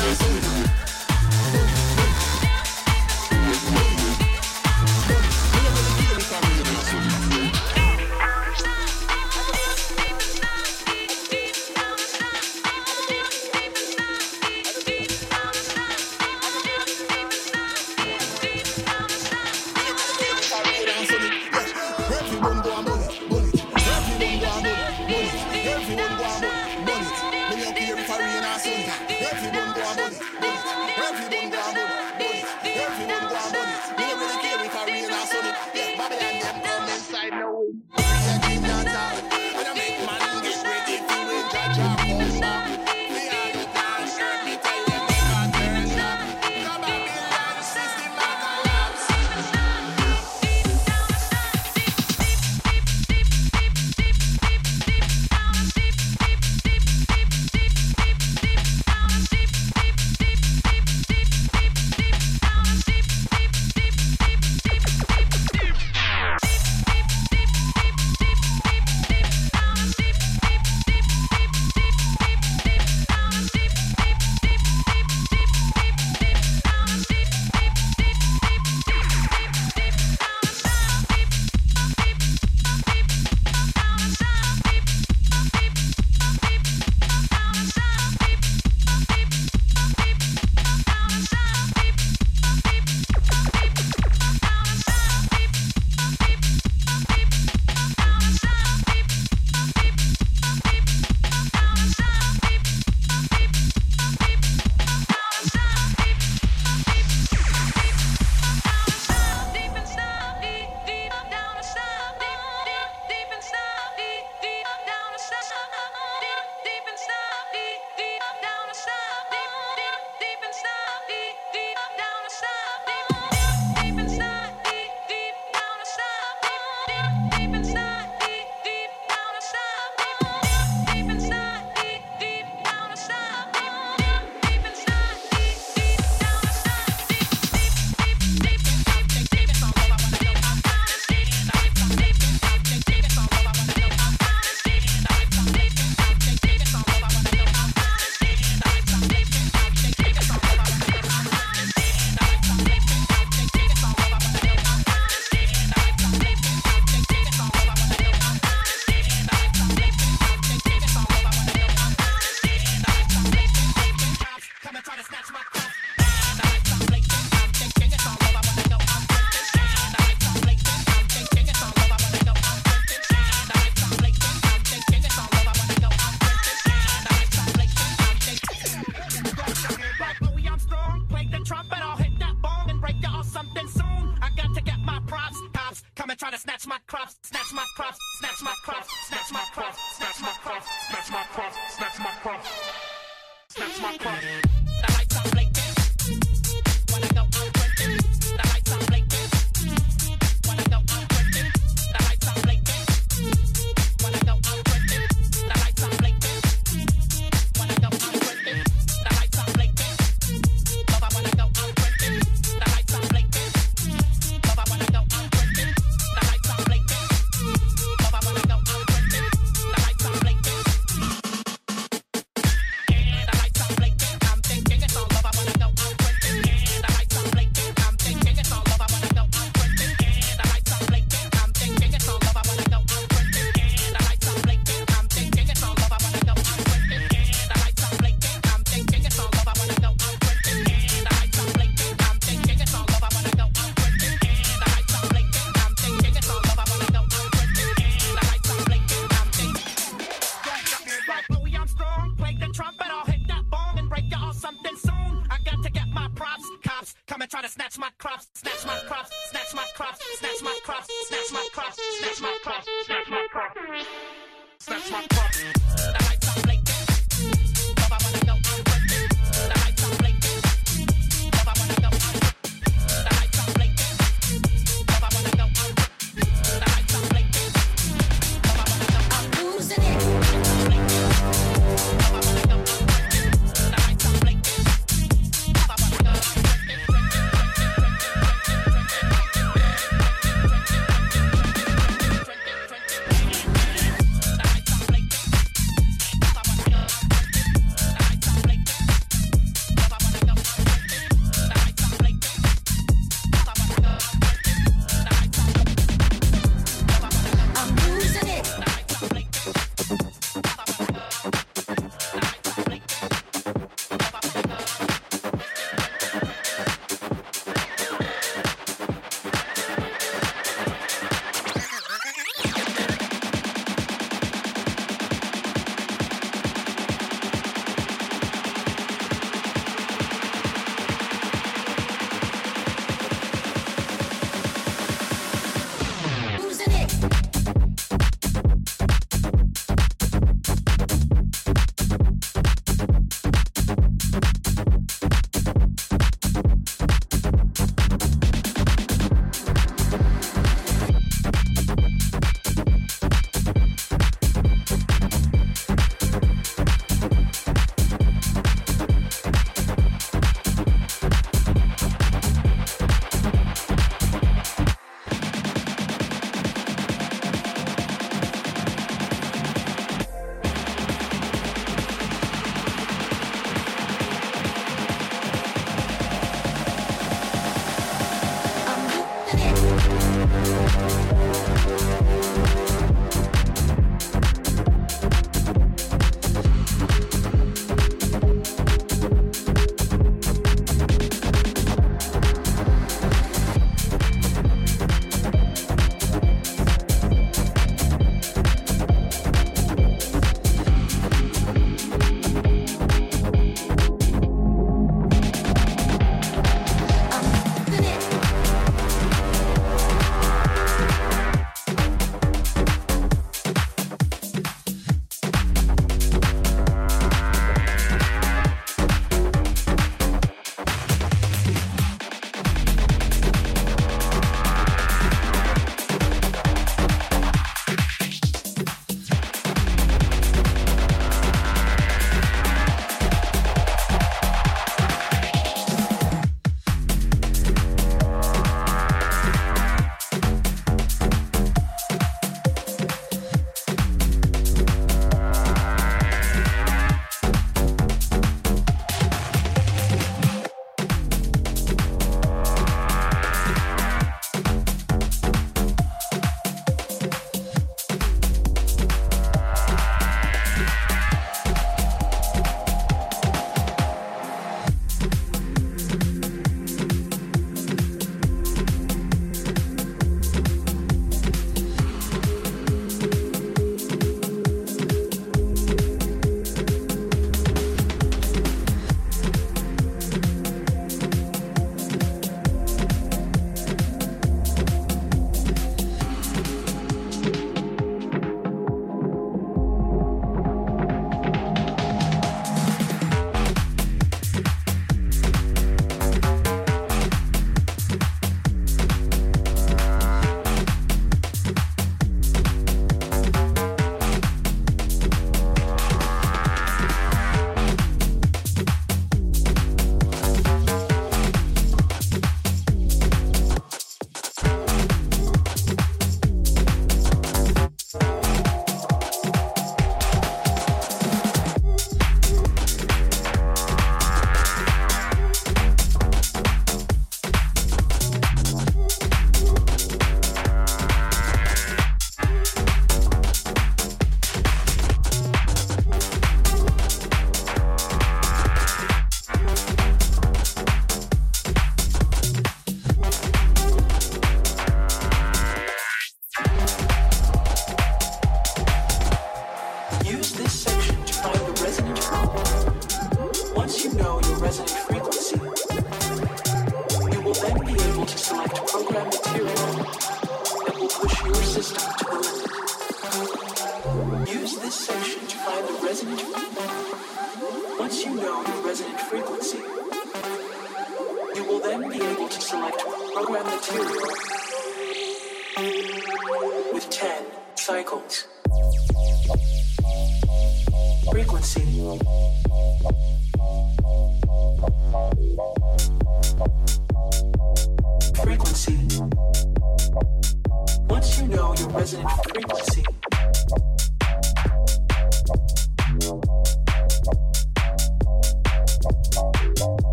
and I said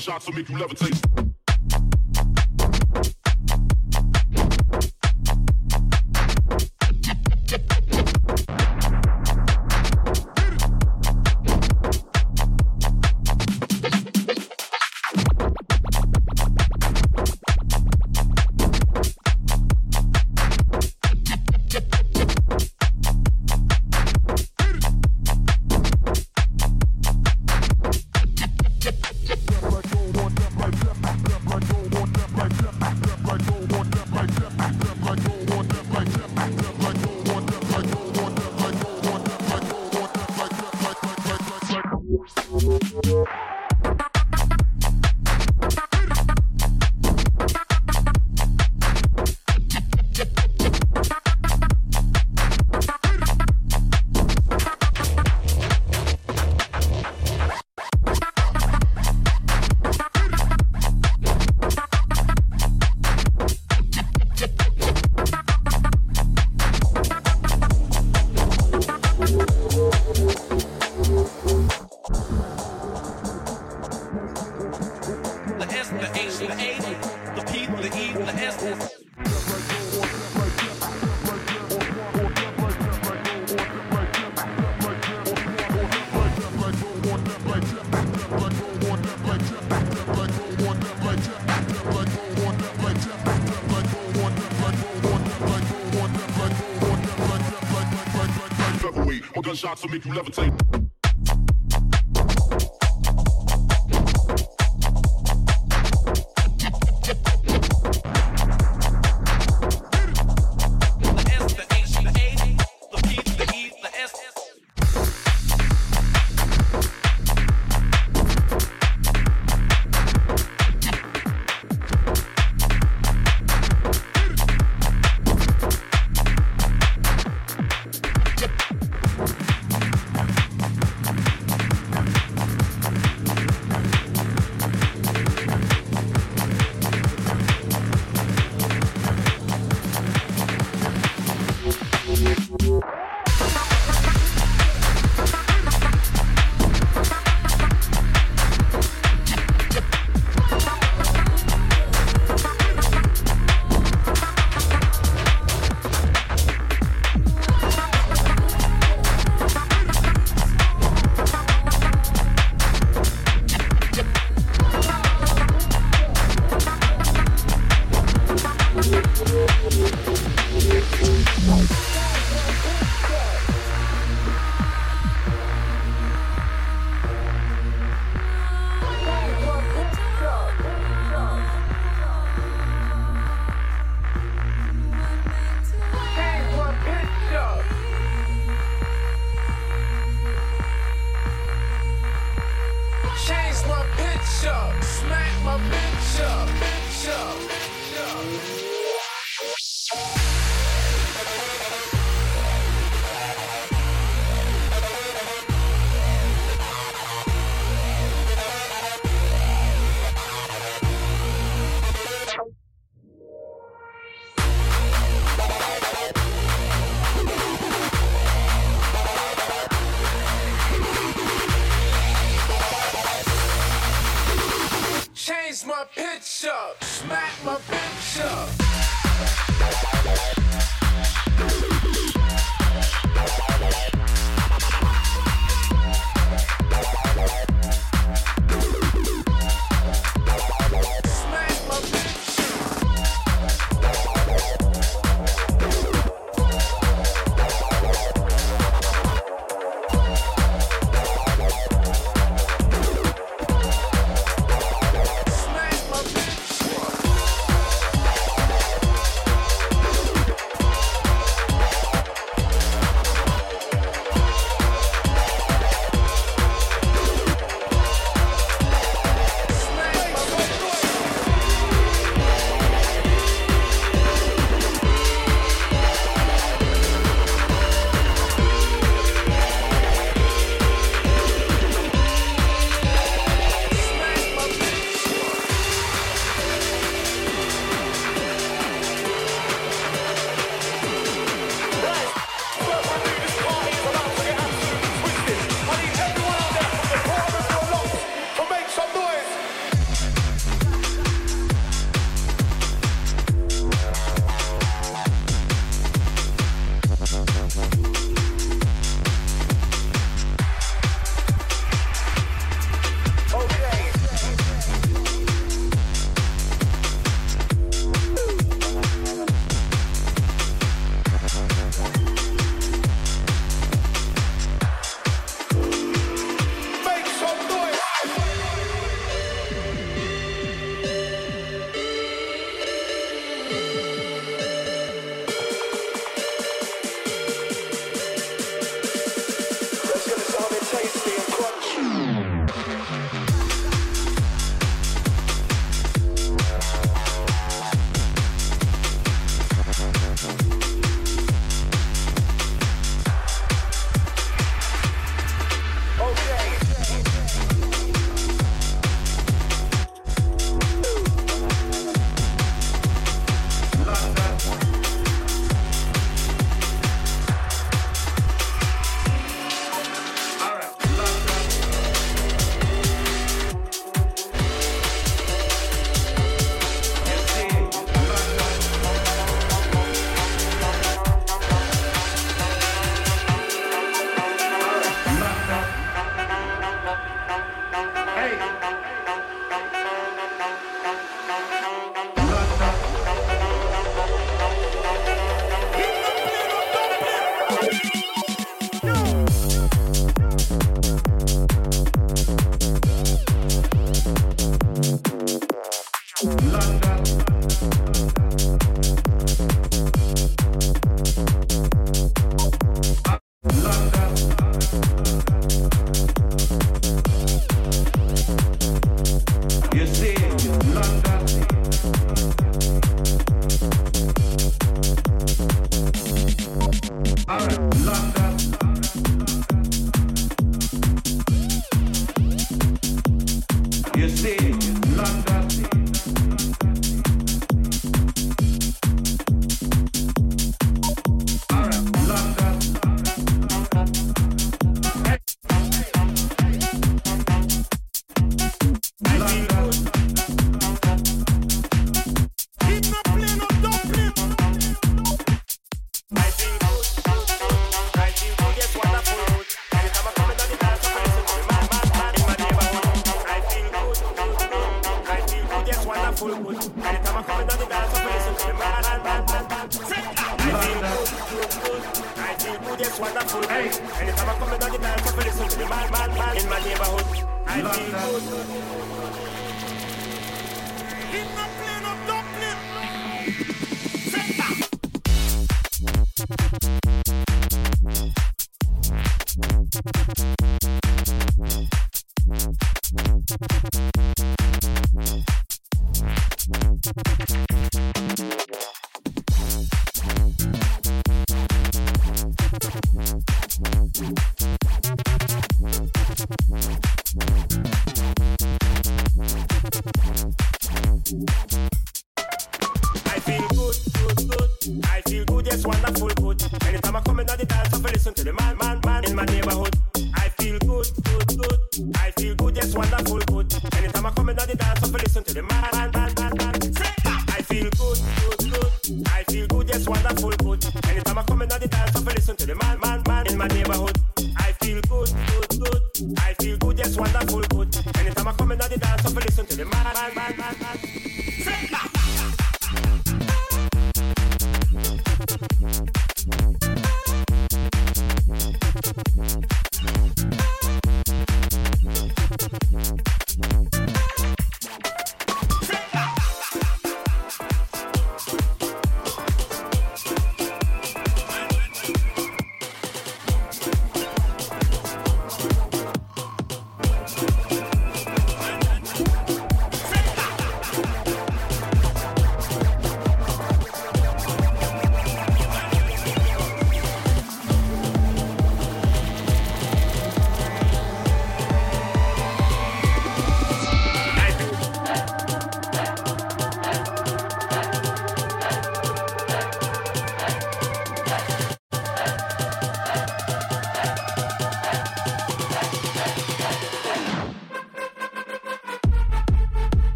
Shots will make you levitate. Shots will make you levitate. Thank you.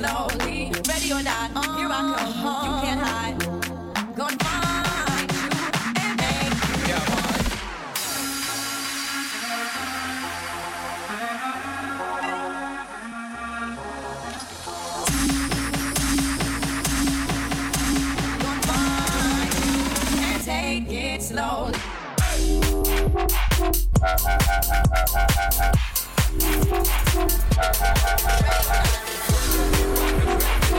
slowly. Ready or not, here I come. You can't hide. Gonna find you and make you yeah. one. Gonna find you and take it slowly.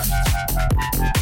Ha ha ha ha ha.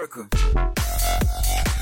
America.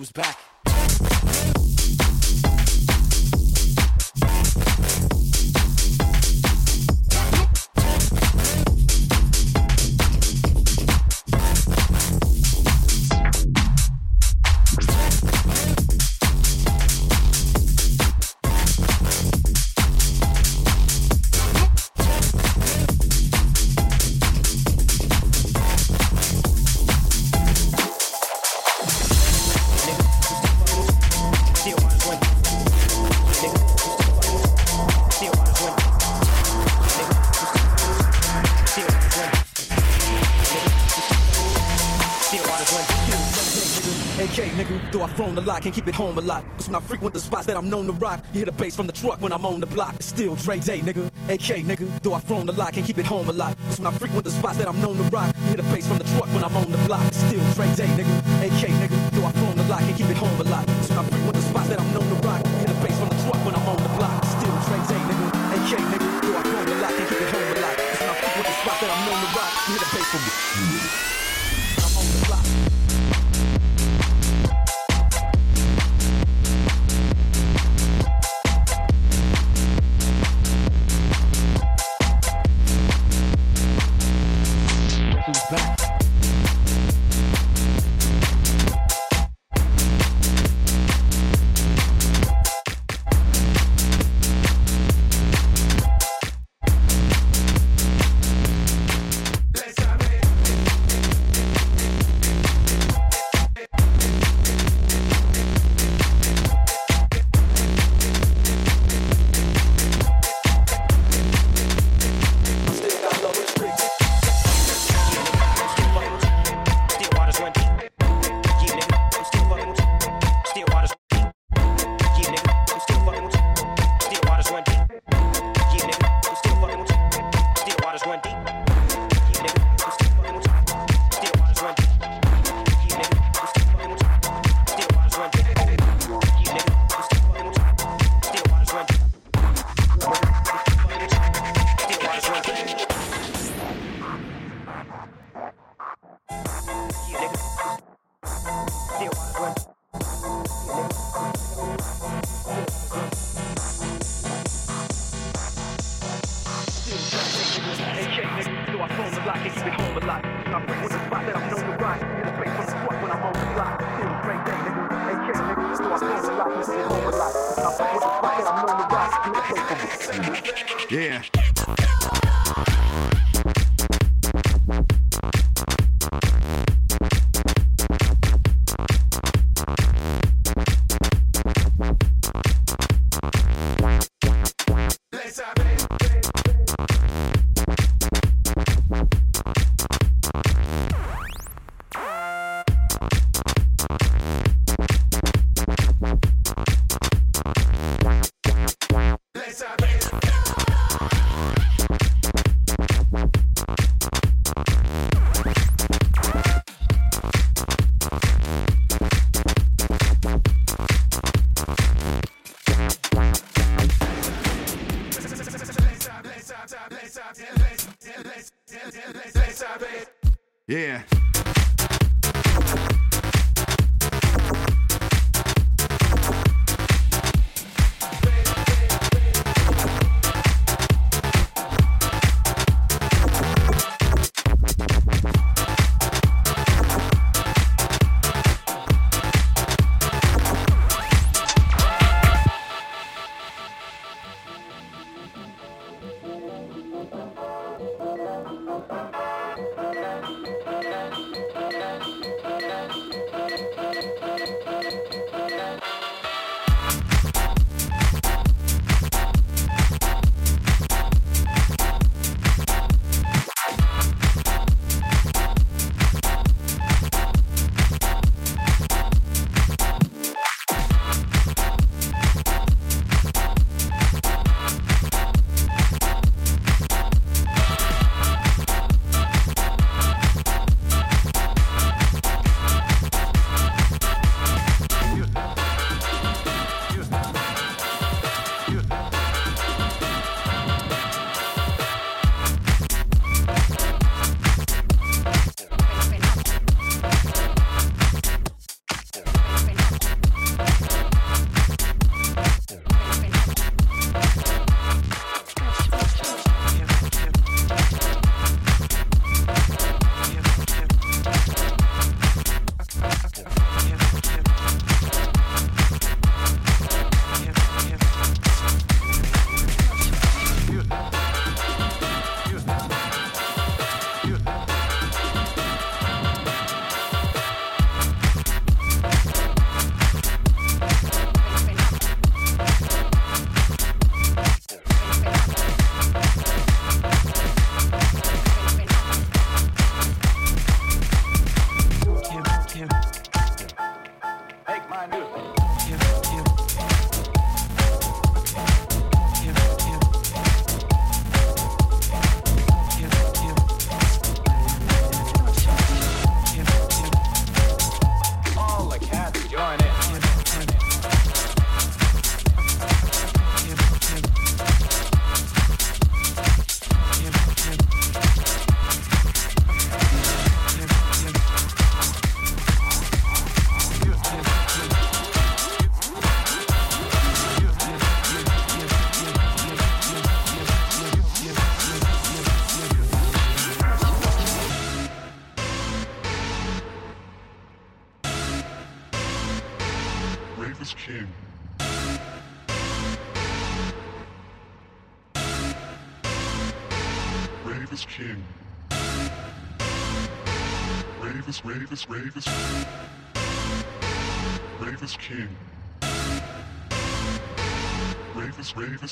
Who's back? Flown a lot, can't keep it home a lot. It's when I frequent the spots that I'm known to rock. You hear the bass from the truck when I'm on the block. It's still Dre Day, nigga. AK nigga, though I flown a lot, can't keep it home a lot. It's when I frequent the spots that I'm known to rock. You hear the bass from the truck when I'm on the block. It's still Dre Day, nigga. AK nigga, though I flown a lot, can't keep it home a lot. It's when I frequent the spots that I'm known to rock. You hear the bass from the truck when I'm on the block. It's still Dre Day, nigga. AK nigga, though I flown a lot, can't keep it home a lot.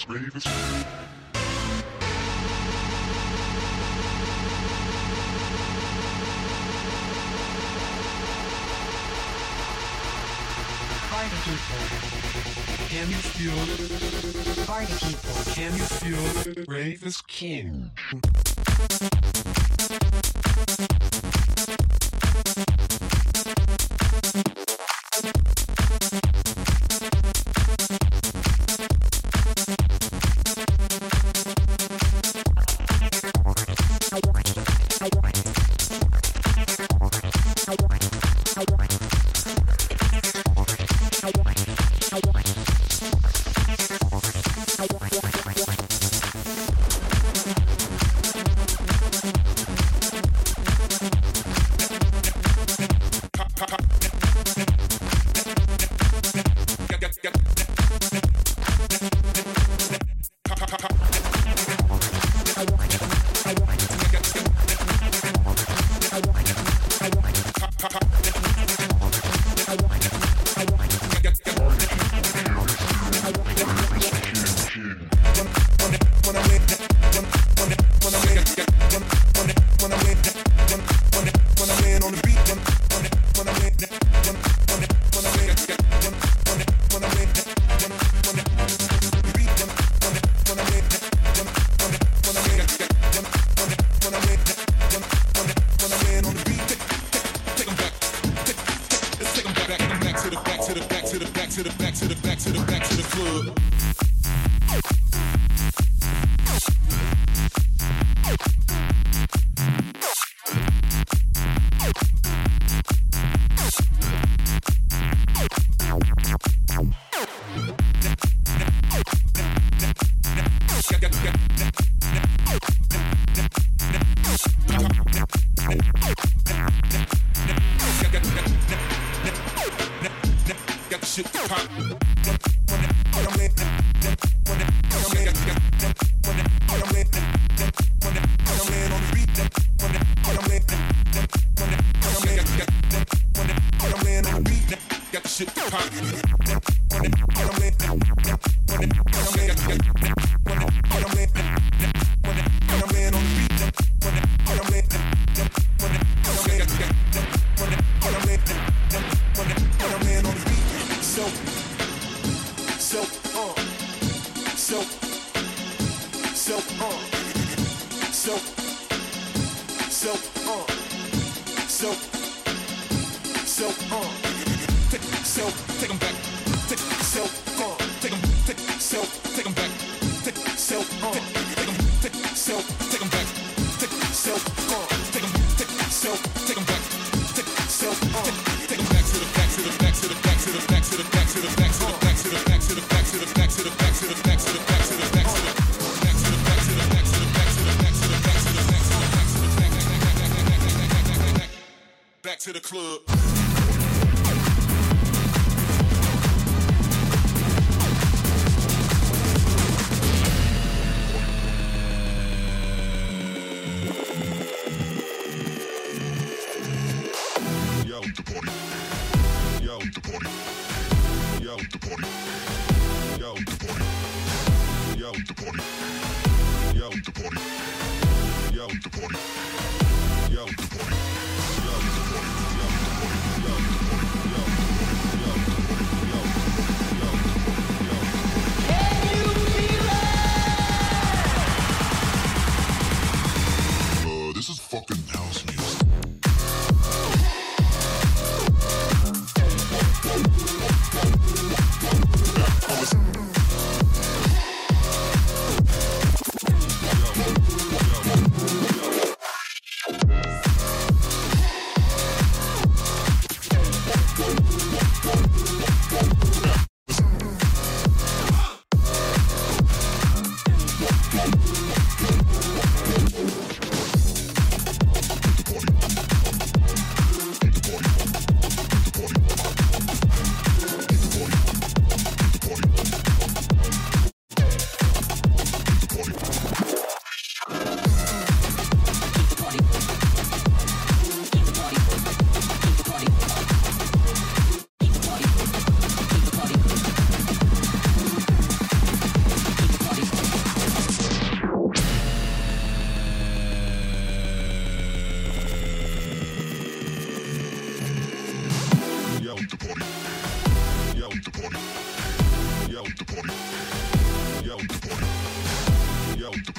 Ravens. People, can you feel? Party people, can you feel? Rave is king. Come in.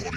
Uh,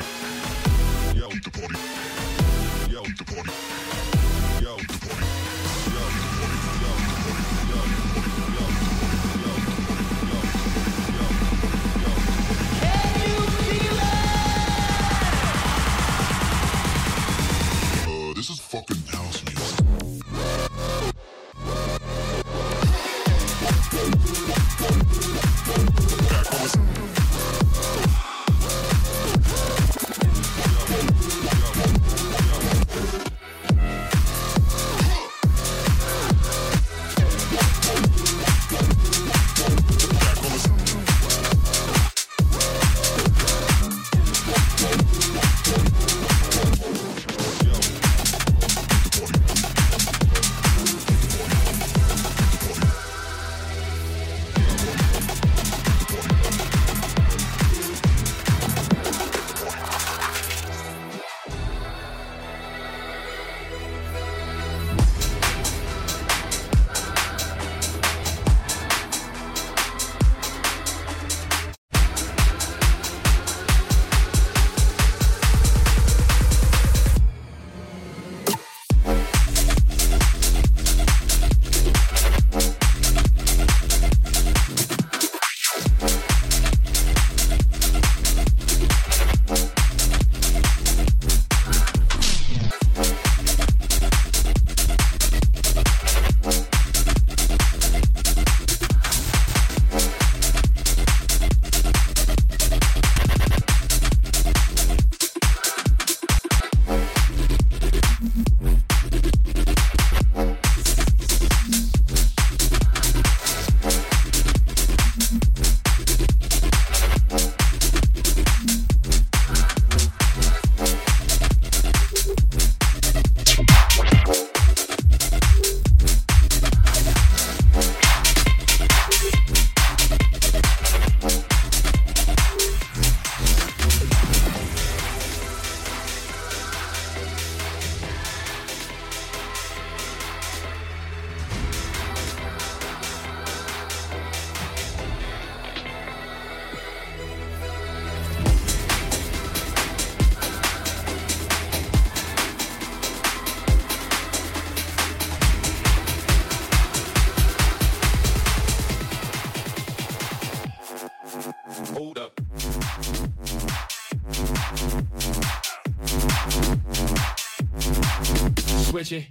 Switch it.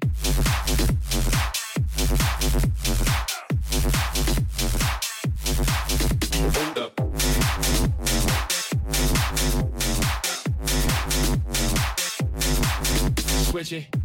Switch it.